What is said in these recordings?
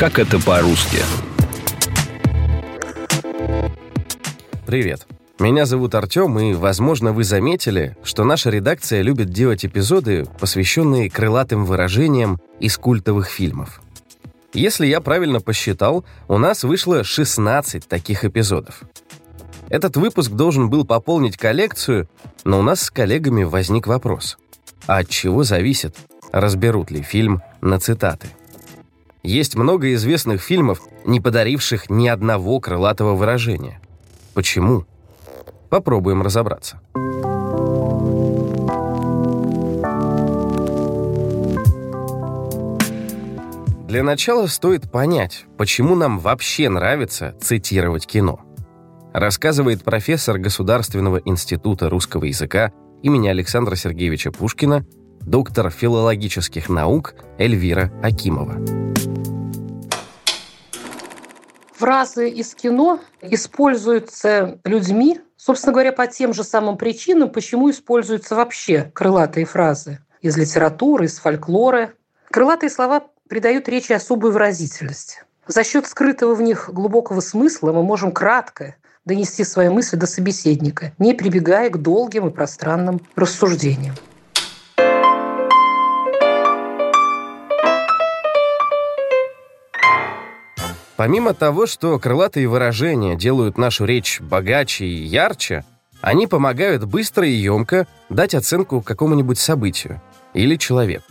Как это по-русски? Привет. Меня зовут Артем, и, возможно, вы заметили, что наша редакция любит делать эпизоды, посвященные крылатым выражениям из культовых фильмов. Если я правильно посчитал, у нас вышло 16 таких эпизодов. Этот выпуск должен был пополнить коллекцию, но у нас с коллегами возник вопрос. А от чего зависит, разберут ли фильм на цитаты? Есть много известных фильмов, не подаривших ни одного крылатого выражения. Почему? Попробуем разобраться. Для начала стоит понять, почему нам вообще нравится цитировать кино – рассказывает профессор Государственного института русского языка имени Александра Сергеевича Пушкина, доктор филологических наук Эльвира Акимова. Фразы из кино используются людьми, собственно говоря, по тем же самым причинам, почему используются вообще крылатые фразы из литературы, из фольклора. Крылатые слова придают речи особую выразительность. За счет скрытого в них глубокого смысла мы можем кратко донести свои мысли до собеседника, не прибегая к долгим и пространным рассуждениям. Помимо того, что крылатые выражения делают нашу речь богаче и ярче, они помогают быстро и емко дать оценку какому-нибудь событию или человеку.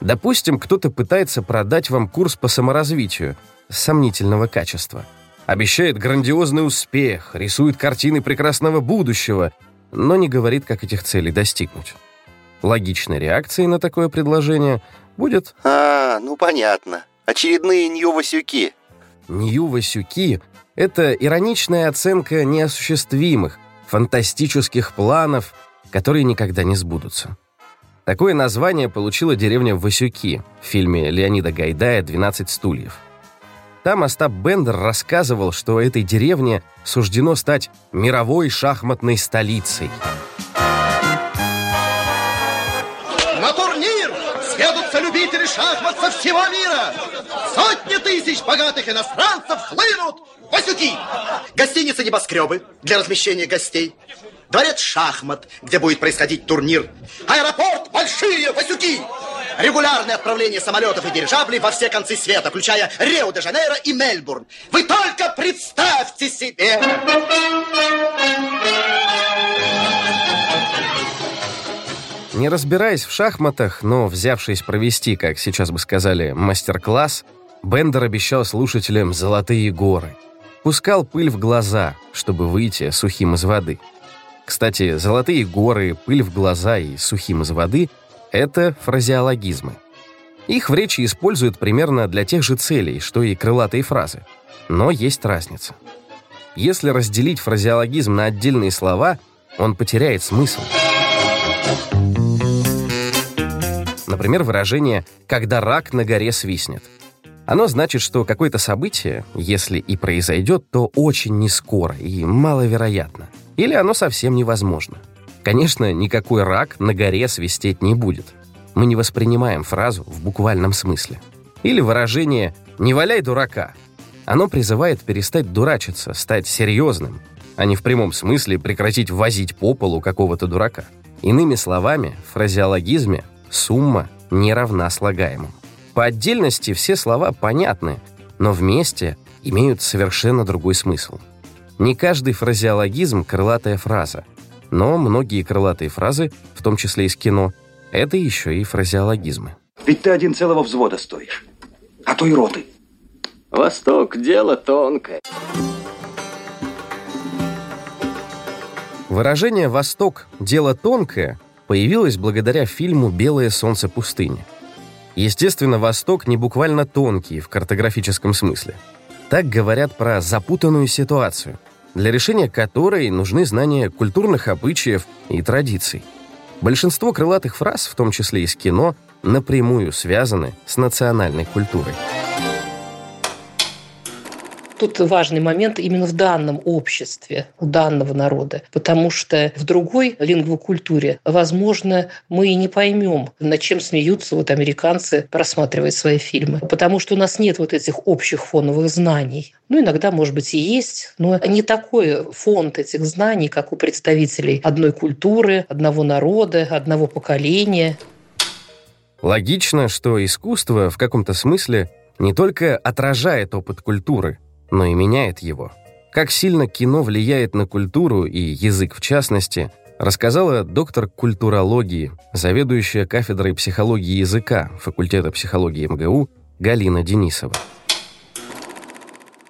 Допустим, кто-то пытается продать вам курс по саморазвитию сомнительного качества – Обещает грандиозный успех, рисует картины прекрасного будущего, но не говорит, как этих целей достигнуть. Логичной реакцией на такое предложение будет «А, ну понятно. Очередные Нью-Васюки». Нью-Васюки — это ироничная оценка неосуществимых, фантастических планов, которые никогда не сбудутся. Такое название получила деревня Васюки в фильме Леонида Гайдая «12 стульев». Там Остап Бендер рассказывал, что этой деревне суждено стать мировой шахматной столицей. На турнир съедутся любители шахмат со всего мира. Сотни тысяч богатых иностранцев хлынут в Васюки. Гостиницы небоскребы для размещения гостей. Дворец шахмат, где будет происходить турнир. Аэропорт Большие Васюки регулярное отправление самолетов и дирижаблей во все концы света, включая Рио-де-Жанейро и Мельбурн. Вы только представьте себе! Не разбираясь в шахматах, но взявшись провести, как сейчас бы сказали, мастер-класс, Бендер обещал слушателям «золотые горы». Пускал пыль в глаза, чтобы выйти сухим из воды. Кстати, «золотые горы», «пыль в глаза» и «сухим из воды» Это фразеологизмы. Их в речи используют примерно для тех же целей, что и крылатые фразы. Но есть разница. Если разделить фразеологизм на отдельные слова, он потеряет смысл. Например, выражение «когда рак на горе свистнет». Оно значит, что какое-то событие, если и произойдет, то очень нескоро и маловероятно. Или оно совсем невозможно. Конечно, никакой рак на горе свистеть не будет. Мы не воспринимаем фразу в буквальном смысле. Или выражение «не валяй дурака». Оно призывает перестать дурачиться, стать серьезным, а не в прямом смысле прекратить возить по полу какого-то дурака. Иными словами, в фразеологизме сумма не равна слагаемым. По отдельности все слова понятны, но вместе имеют совершенно другой смысл. Не каждый фразеологизм — крылатая фраза — но многие крылатые фразы, в том числе из кино, это еще и фразеологизмы. Ведь ты один целого взвода стоишь, а то и роты. Восток – дело тонкое. Выражение «Восток – дело тонкое» появилось благодаря фильму «Белое солнце пустыни». Естественно, Восток не буквально тонкий в картографическом смысле. Так говорят про запутанную ситуацию – для решения которой нужны знания культурных обычаев и традиций. Большинство крылатых фраз, в том числе из кино, напрямую связаны с национальной культурой. Тут важный момент именно в данном обществе, у данного народа, потому что в другой лингвокультуре, возможно, мы и не поймем, над чем смеются вот американцы, просматривая свои фильмы, потому что у нас нет вот этих общих фоновых знаний. Ну, иногда, может быть, и есть, но не такой фонд этих знаний, как у представителей одной культуры, одного народа, одного поколения. Логично, что искусство в каком-то смысле не только отражает опыт культуры, но и меняет его. Как сильно кино влияет на культуру и язык в частности, рассказала доктор культурологии, заведующая кафедрой психологии языка факультета психологии МГУ Галина Денисова.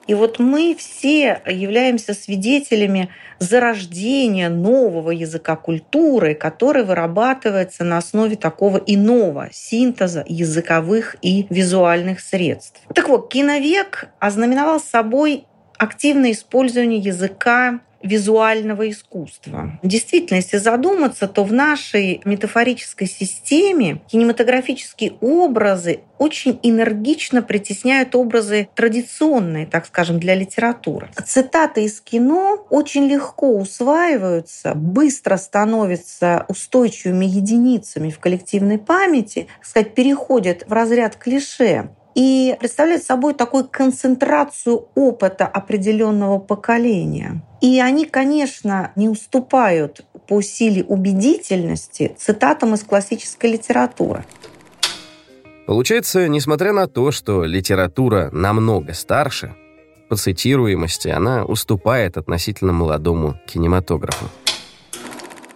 И вот мы все являемся свидетелями зарождения нового языка культуры, который вырабатывается на основе такого иного синтеза языковых и визуальных средств. Так вот, киновек ознаменовал собой активное использование языка визуального искусства. Действительно, если задуматься, то в нашей метафорической системе кинематографические образы очень энергично притесняют образы традиционные, так скажем, для литературы. Цитаты из кино очень легко усваиваются, быстро становятся устойчивыми единицами в коллективной памяти, так сказать, переходят в разряд клише и представляют собой такую концентрацию опыта определенного поколения. И они, конечно, не уступают по силе убедительности цитатам из классической литературы. Получается, несмотря на то, что литература намного старше, по цитируемости она уступает относительно молодому кинематографу.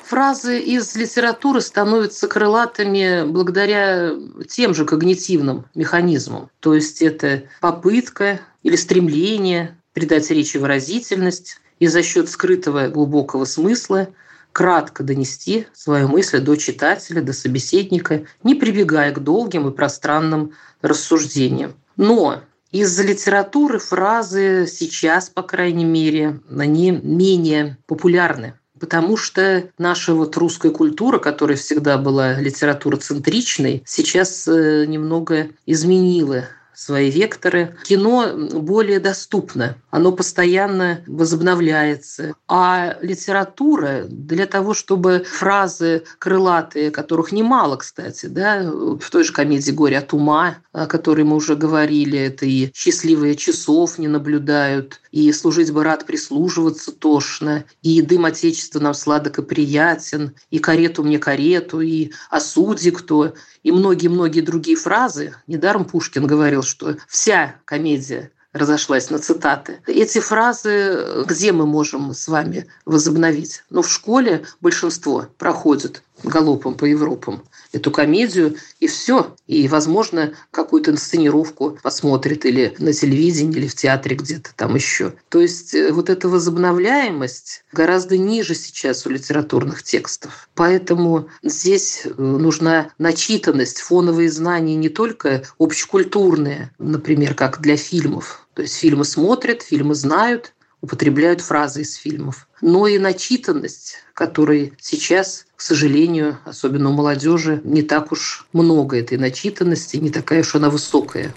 Фразы из литературы становятся крылатыми благодаря тем же когнитивным механизмам. То есть это попытка или стремление придать речи выразительность и за счет скрытого глубокого смысла кратко донести свою мысль до читателя, до собеседника, не прибегая к долгим и пространным рассуждениям. Но из литературы фразы сейчас, по крайней мере, они менее популярны потому что наша вот русская культура, которая всегда была литературоцентричной, сейчас э, немного изменила свои векторы. Кино более доступно, оно постоянно возобновляется. А литература для того, чтобы фразы крылатые, которых немало, кстати, да, в той же комедии «Горе от ума», о которой мы уже говорили, это и «Счастливые часов не наблюдают», и «Служить бы рад прислуживаться тошно», и «Дым Отечества нам сладок и приятен», и «Карету мне карету», и «Осуди кто», и многие-многие другие фразы. Недаром Пушкин говорил, что вся комедия разошлась на цитаты. Эти фразы где мы можем с вами возобновить? Ну, в школе большинство проходит галопом по Европам эту комедию, и все. И, возможно, какую-то инсценировку посмотрит или на телевидении, или в театре где-то там еще. То есть э, вот эта возобновляемость гораздо ниже сейчас у литературных текстов. Поэтому здесь э, нужна начитанность, фоновые знания не только общекультурные, например, как для фильмов. То есть фильмы смотрят, фильмы знают, употребляют фразы из фильмов, но и начитанность, которой сейчас, к сожалению, особенно у молодежи, не так уж много этой начитанности, не такая уж она высокая.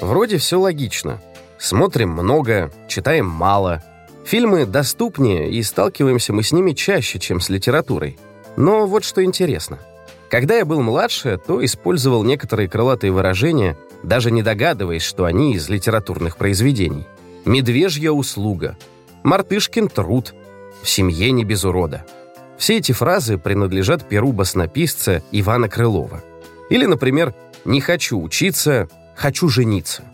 Вроде все логично. Смотрим много, читаем мало. Фильмы доступнее, и сталкиваемся мы с ними чаще, чем с литературой – но вот что интересно. Когда я был младше, то использовал некоторые крылатые выражения, даже не догадываясь, что они из литературных произведений. «Медвежья услуга», «Мартышкин труд», «В семье не без урода». Все эти фразы принадлежат перу баснописца Ивана Крылова. Или, например, «Не хочу учиться, хочу жениться».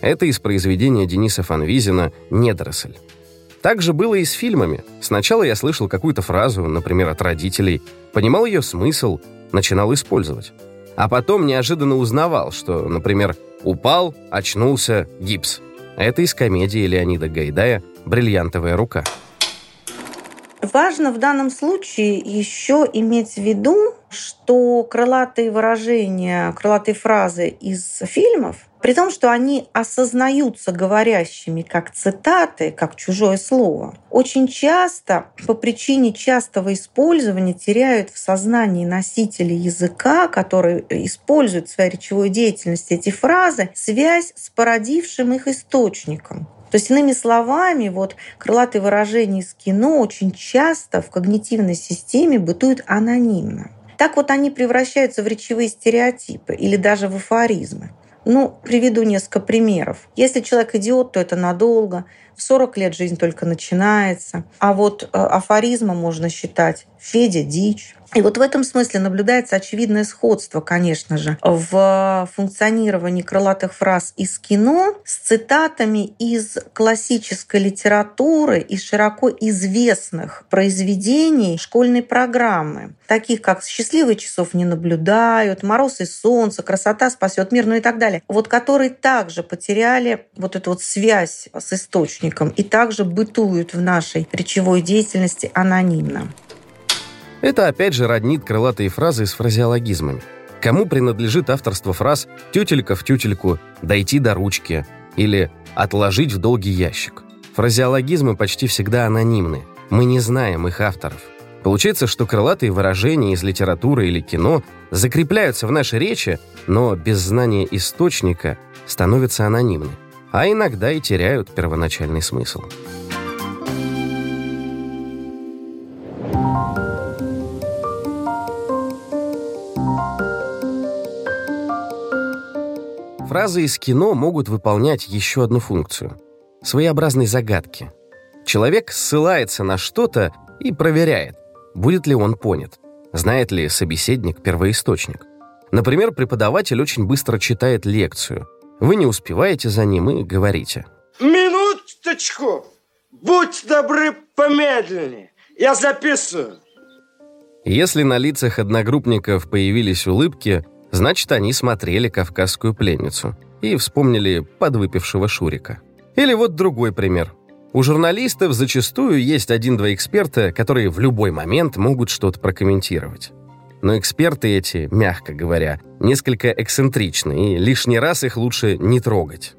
Это из произведения Дениса Фанвизина «Недоросль». Так же было и с фильмами. Сначала я слышал какую-то фразу, например, от родителей, понимал ее смысл, начинал использовать. А потом неожиданно узнавал, что, например, «упал, очнулся, гипс». Это из комедии Леонида Гайдая «Бриллиантовая рука». Важно в данном случае еще иметь в виду, что крылатые выражения, крылатые фразы из фильмов, при том, что они осознаются говорящими как цитаты, как чужое слово, очень часто по причине частого использования теряют в сознании носителей языка, которые используют в своей речевой деятельности эти фразы, связь с породившим их источником. То есть, иными словами, вот крылатые выражения из кино очень часто в когнитивной системе бытуют анонимно. Так вот они превращаются в речевые стереотипы или даже в афоризмы. Ну, приведу несколько примеров. Если человек идиот, то это надолго. В 40 лет жизнь только начинается. А вот э, афоризма можно считать «Федя – дичь», и вот в этом смысле наблюдается очевидное сходство, конечно же, в функционировании крылатых фраз из кино с цитатами из классической литературы и широко известных произведений школьной программы, таких как «Счастливые часов не наблюдают», «Мороз и солнце», «Красота спасет мир», ну и так далее, вот которые также потеряли вот эту вот связь с источником и также бытуют в нашей речевой деятельности анонимно. Это опять же роднит крылатые фразы с фразеологизмами. Кому принадлежит авторство фраз «тютелька в тютельку», «дойти до ручки» или «отложить в долгий ящик». Фразеологизмы почти всегда анонимны. Мы не знаем их авторов. Получается, что крылатые выражения из литературы или кино закрепляются в нашей речи, но без знания источника становятся анонимны, а иногда и теряют первоначальный смысл. Фразы из кино могут выполнять еще одну функцию — своеобразной загадки. Человек ссылается на что-то и проверяет, будет ли он понят, знает ли собеседник первоисточник. Например, преподаватель очень быстро читает лекцию. Вы не успеваете за ним и говорите. «Минуточку! Будь добры помедленнее! Я записываю!» Если на лицах одногруппников появились улыбки, Значит, они смотрели «Кавказскую пленницу» и вспомнили подвыпившего Шурика. Или вот другой пример. У журналистов зачастую есть один-два эксперта, которые в любой момент могут что-то прокомментировать. Но эксперты эти, мягко говоря, несколько эксцентричны, и лишний раз их лучше не трогать.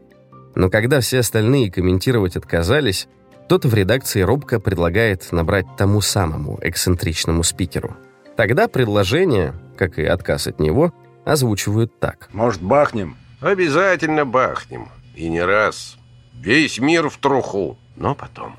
Но когда все остальные комментировать отказались, кто-то в редакции робко предлагает набрать тому самому эксцентричному спикеру. Тогда предложение, как и отказ от него, озвучивают так. «Может, бахнем?» «Обязательно бахнем. И не раз. Весь мир в труху. Но потом».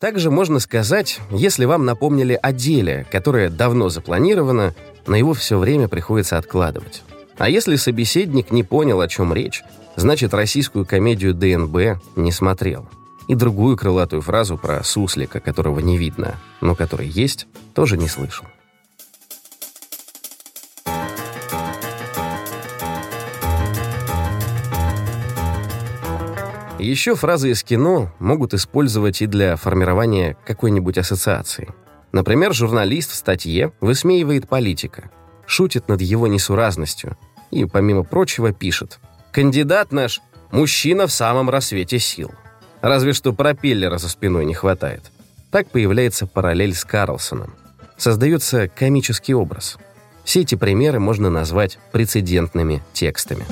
Также можно сказать, если вам напомнили о деле, которое давно запланировано, но его все время приходится откладывать. А если собеседник не понял, о чем речь, значит, российскую комедию ДНБ не смотрел и другую крылатую фразу про суслика, которого не видно, но который есть, тоже не слышал. Еще фразы из кино могут использовать и для формирования какой-нибудь ассоциации. Например, журналист в статье высмеивает политика, шутит над его несуразностью и, помимо прочего, пишет «Кандидат наш – мужчина в самом рассвете сил». Разве что пропеллера за спиной не хватает. Так появляется параллель с Карлсоном. Создается комический образ. Все эти примеры можно назвать прецедентными текстами.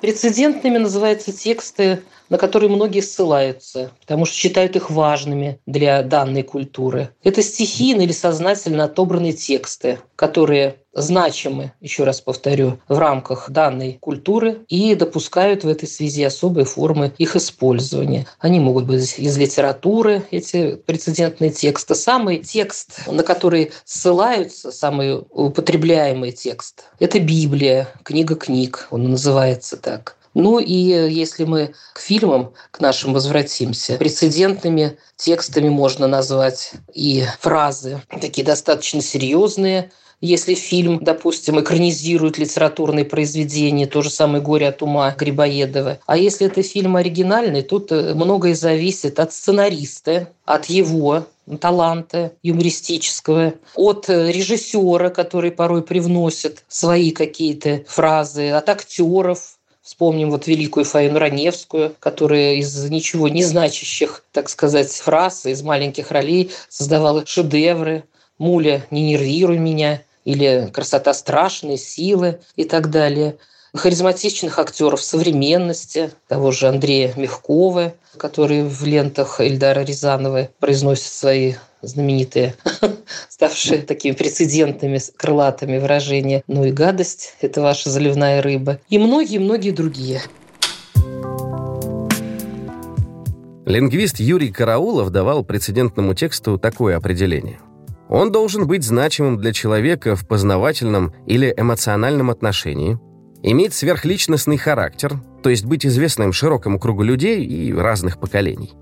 Прецедентными называются тексты, на которые многие ссылаются, потому что считают их важными для данной культуры. Это стихийно или сознательно отобранные тексты, которые значимы, еще раз повторю, в рамках данной культуры и допускают в этой связи особые формы их использования. Они могут быть из литературы, эти прецедентные тексты. Самый текст, на который ссылаются, самый употребляемый текст, это Библия, книга книг, он называется так. Ну и если мы к фильмам, к нашим возвратимся, прецедентными текстами можно назвать и фразы такие достаточно серьезные, если фильм, допустим, экранизирует литературные произведения, то же самое «Горе от ума» Грибоедова. А если это фильм оригинальный, тут э, многое зависит от сценариста, от его таланта юмористического, от э, режиссера, который порой привносит свои какие-то фразы, от актеров, Вспомним вот великую Фаину Раневскую, которая из ничего не значащих, так сказать, фраз, из маленьких ролей создавала шедевры. «Муля, не нервируй меня», или «Красота страшной силы» и так далее – харизматичных актеров современности, того же Андрея Мягкова, который в лентах Эльдара Рязанова произносит свои знаменитые, ставшие такими прецедентными, крылатыми выражения «ну и гадость, это ваша заливная рыба» и многие-многие другие. Лингвист Юрий Караулов давал прецедентному тексту такое определение. Он должен быть значимым для человека в познавательном или эмоциональном отношении, Иметь сверхличностный характер, то есть быть известным широкому кругу людей и разных поколений.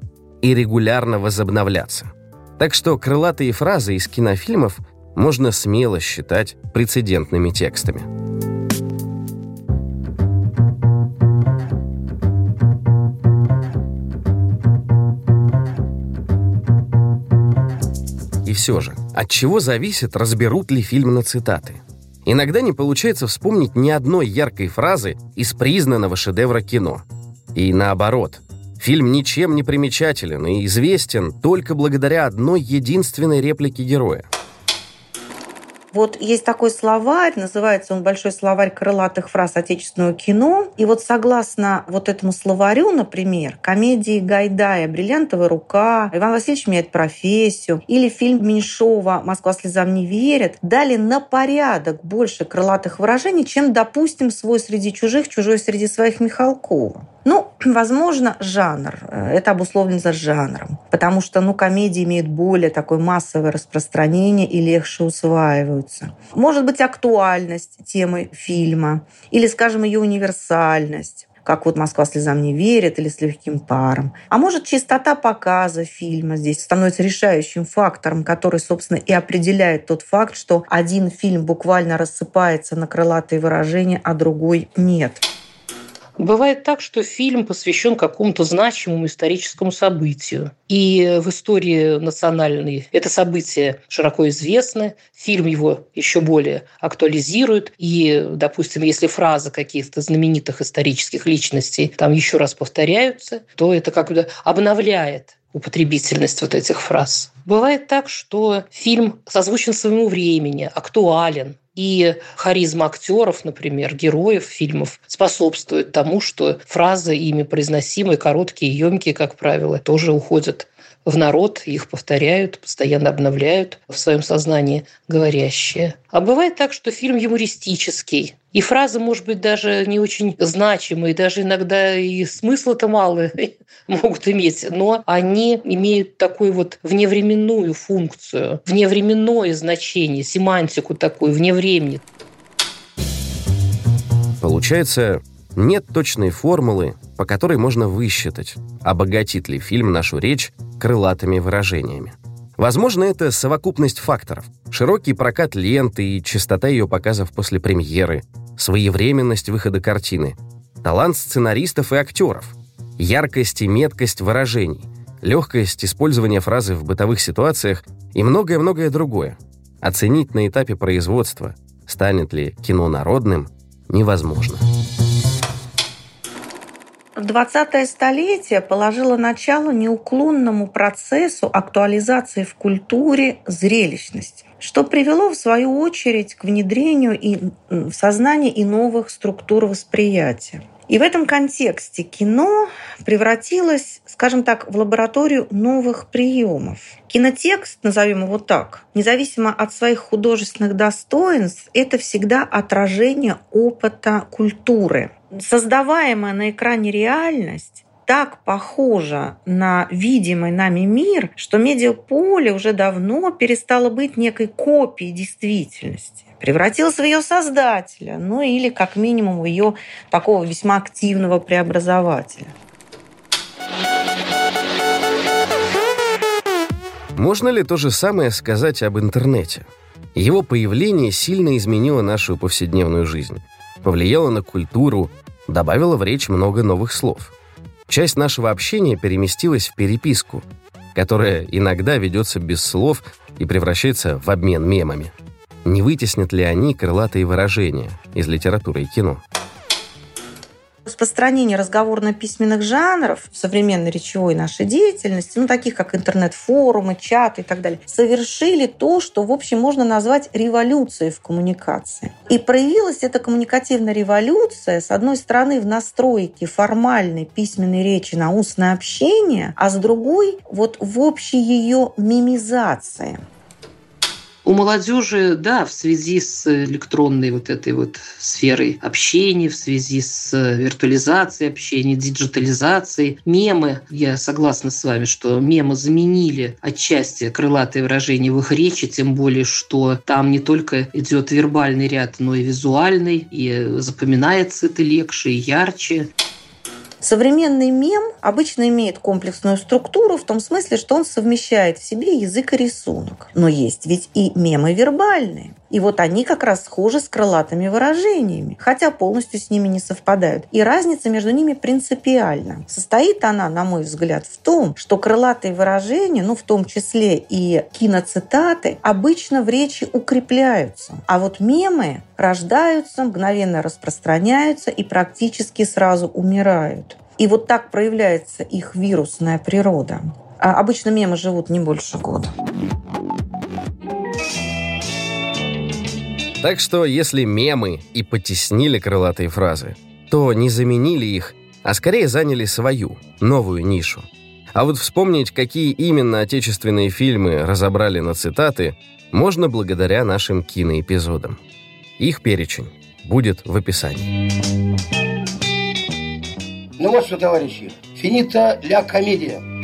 И регулярно возобновляться. Так что крылатые фразы из кинофильмов можно смело считать прецедентными текстами. И все же, от чего зависит, разберут ли фильм на цитаты? Иногда не получается вспомнить ни одной яркой фразы из признанного шедевра кино. И наоборот, фильм ничем не примечателен и известен только благодаря одной единственной реплике героя – вот есть такой словарь, называется он «Большой словарь крылатых фраз отечественного кино». И вот согласно вот этому словарю, например, комедии Гайдая «Бриллиантовая рука», «Иван Васильевич меняет профессию» или фильм Меньшова «Москва слезам не верит» дали на порядок больше крылатых выражений, чем, допустим, «Свой среди чужих, чужой среди своих» Михалкова. Ну, возможно, жанр. Э, это обусловлено за жанром. Потому что, ну, комедии имеют более такое массовое распространение и легче усваиваются. Может быть, актуальность темы фильма или, скажем, ее универсальность как вот «Москва слезам не верит» или «С легким паром». А может, чистота показа фильма здесь становится решающим фактором, который, собственно, и определяет тот факт, что один фильм буквально рассыпается на крылатые выражения, а другой нет. Бывает так, что фильм посвящен какому-то значимому историческому событию. И в истории национальной это событие широко известно, фильм его еще более актуализирует. И, допустим, если фразы каких-то знаменитых исторических личностей там еще раз повторяются, то это как-то обновляет употребительность вот этих фраз. Бывает так, что фильм созвучен своему времени, актуален, и харизма актеров, например, героев фильмов, способствует тому, что фразы ими произносимые, короткие, емкие, как правило, тоже уходят в народ, их повторяют, постоянно обновляют в своем сознании говорящие. А бывает так, что фильм юмористический, и фразы, может быть, даже не очень значимые, даже иногда и смысла-то мало могут иметь, но они имеют такую вот вневременную функцию, вневременное значение, семантику такую, вне времени. Получается, нет точной формулы, по которой можно высчитать, обогатит ли фильм нашу речь крылатыми выражениями. Возможно, это совокупность факторов. Широкий прокат ленты и частота ее показов после премьеры, своевременность выхода картины, талант сценаристов и актеров, яркость и меткость выражений, легкость использования фразы в бытовых ситуациях и многое-многое другое. Оценить на этапе производства, станет ли кино народным, невозможно. 20 столетие положило начало неуклонному процессу актуализации в культуре зрелищности, что привело, в свою очередь, к внедрению и в сознание и новых структур восприятия. И в этом контексте кино превратилось, скажем так, в лабораторию новых приемов. Кинотекст, назовем его так, независимо от своих художественных достоинств, это всегда отражение опыта культуры создаваемая на экране реальность так похожа на видимый нами мир, что медиаполе уже давно перестало быть некой копией действительности превратился в ее создателя, ну или как минимум в ее такого весьма активного преобразователя. Можно ли то же самое сказать об интернете? Его появление сильно изменило нашу повседневную жизнь повлияла на культуру, добавила в речь много новых слов. Часть нашего общения переместилась в переписку, которая иногда ведется без слов и превращается в обмен мемами. Не вытеснят ли они крылатые выражения из литературы и кино? Распространение разговорно-письменных жанров в современной речевой нашей деятельности, ну, таких как интернет-форумы, чаты и так далее, совершили то, что, в общем, можно назвать революцией в коммуникации. И проявилась эта коммуникативная революция, с одной стороны, в настройке формальной письменной речи на устное общение, а с другой – вот в общей ее мимизации. У молодежи, да, в связи с электронной вот этой вот сферой общения, в связи с виртуализацией общения, диджитализацией, мемы, я согласна с вами, что мемы заменили отчасти крылатые выражения в их речи, тем более, что там не только идет вербальный ряд, но и визуальный, и запоминается это легче и ярче. Современный мем обычно имеет комплексную структуру в том смысле, что он совмещает в себе язык и рисунок. Но есть ведь и мемы вербальные. И вот они как раз схожи с крылатыми выражениями, хотя полностью с ними не совпадают. И разница между ними принципиальна. Состоит она, на мой взгляд, в том, что крылатые выражения, ну в том числе и киноцитаты, обычно в речи укрепляются. А вот мемы рождаются, мгновенно распространяются и практически сразу умирают. И вот так проявляется их вирусная природа. А обычно мемы живут не больше года. Так что если мемы и потеснили крылатые фразы, то не заменили их, а скорее заняли свою, новую нишу. А вот вспомнить, какие именно отечественные фильмы разобрали на цитаты, можно благодаря нашим киноэпизодам. Их перечень будет в описании. Ну вот что, товарищи, финита ля комедия.